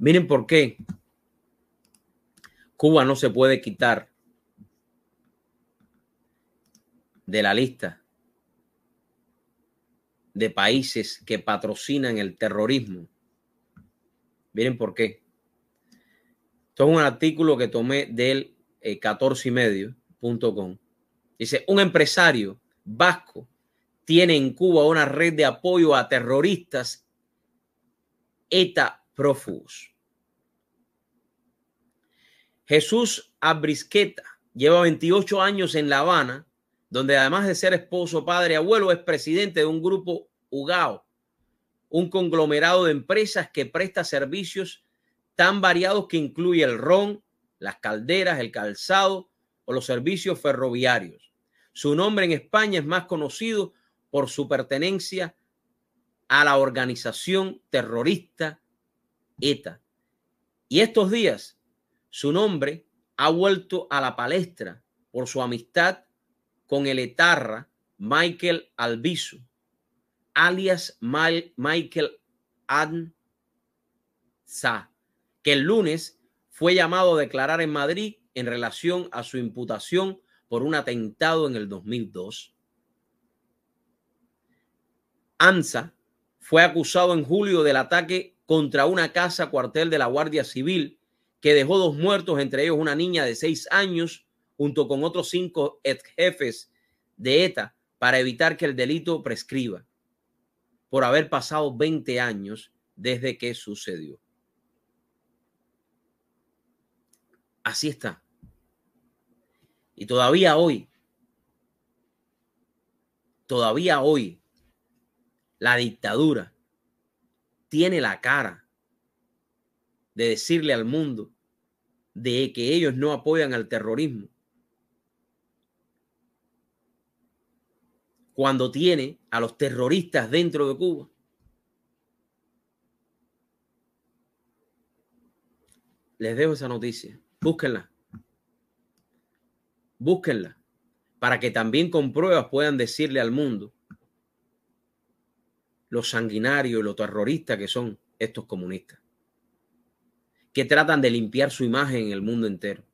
Miren por qué Cuba no se puede quitar de la lista de países que patrocinan el terrorismo. Miren por qué. Esto es un artículo que tomé del 14 y. Dice, un empresario vasco tiene en Cuba una red de apoyo a terroristas ETA prófugos. Jesús Abrisqueta lleva 28 años en La Habana, donde además de ser esposo, padre, abuelo, es presidente de un grupo UGAO, un conglomerado de empresas que presta servicios tan variados que incluye el ron, las calderas, el calzado o los servicios ferroviarios. Su nombre en España es más conocido por su pertenencia a la organización terrorista ETA. Y estos días su nombre ha vuelto a la palestra por su amistad con el etarra Michael Albizu, alias Michael Anza, que el lunes fue llamado a declarar en Madrid en relación a su imputación por un atentado en el 2002. Anza fue acusado en julio del ataque contra una casa cuartel de la Guardia Civil que dejó dos muertos, entre ellos una niña de seis años, junto con otros cinco ex jefes de ETA, para evitar que el delito prescriba, por haber pasado 20 años desde que sucedió. Así está. Y todavía hoy, todavía hoy, la dictadura tiene la cara de decirle al mundo de que ellos no apoyan al terrorismo. Cuando tiene a los terroristas dentro de Cuba. Les dejo esa noticia. Búsquenla. Búsquenla. Para que también con pruebas puedan decirle al mundo los sanguinarios y los terroristas que son estos comunistas que tratan de limpiar su imagen en el mundo entero.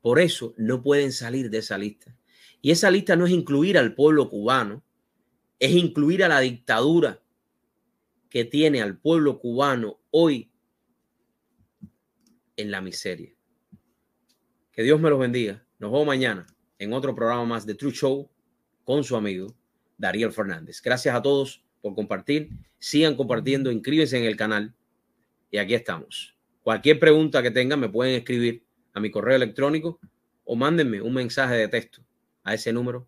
Por eso no pueden salir de esa lista. Y esa lista no es incluir al pueblo cubano, es incluir a la dictadura que tiene al pueblo cubano hoy en la miseria. Que Dios me los bendiga. Nos vemos mañana en otro programa más de True Show con su amigo Dariel Fernández. Gracias a todos por compartir. Sigan compartiendo, inscríbense en el canal y aquí estamos. Cualquier pregunta que tengan me pueden escribir a mi correo electrónico o mándenme un mensaje de texto a ese número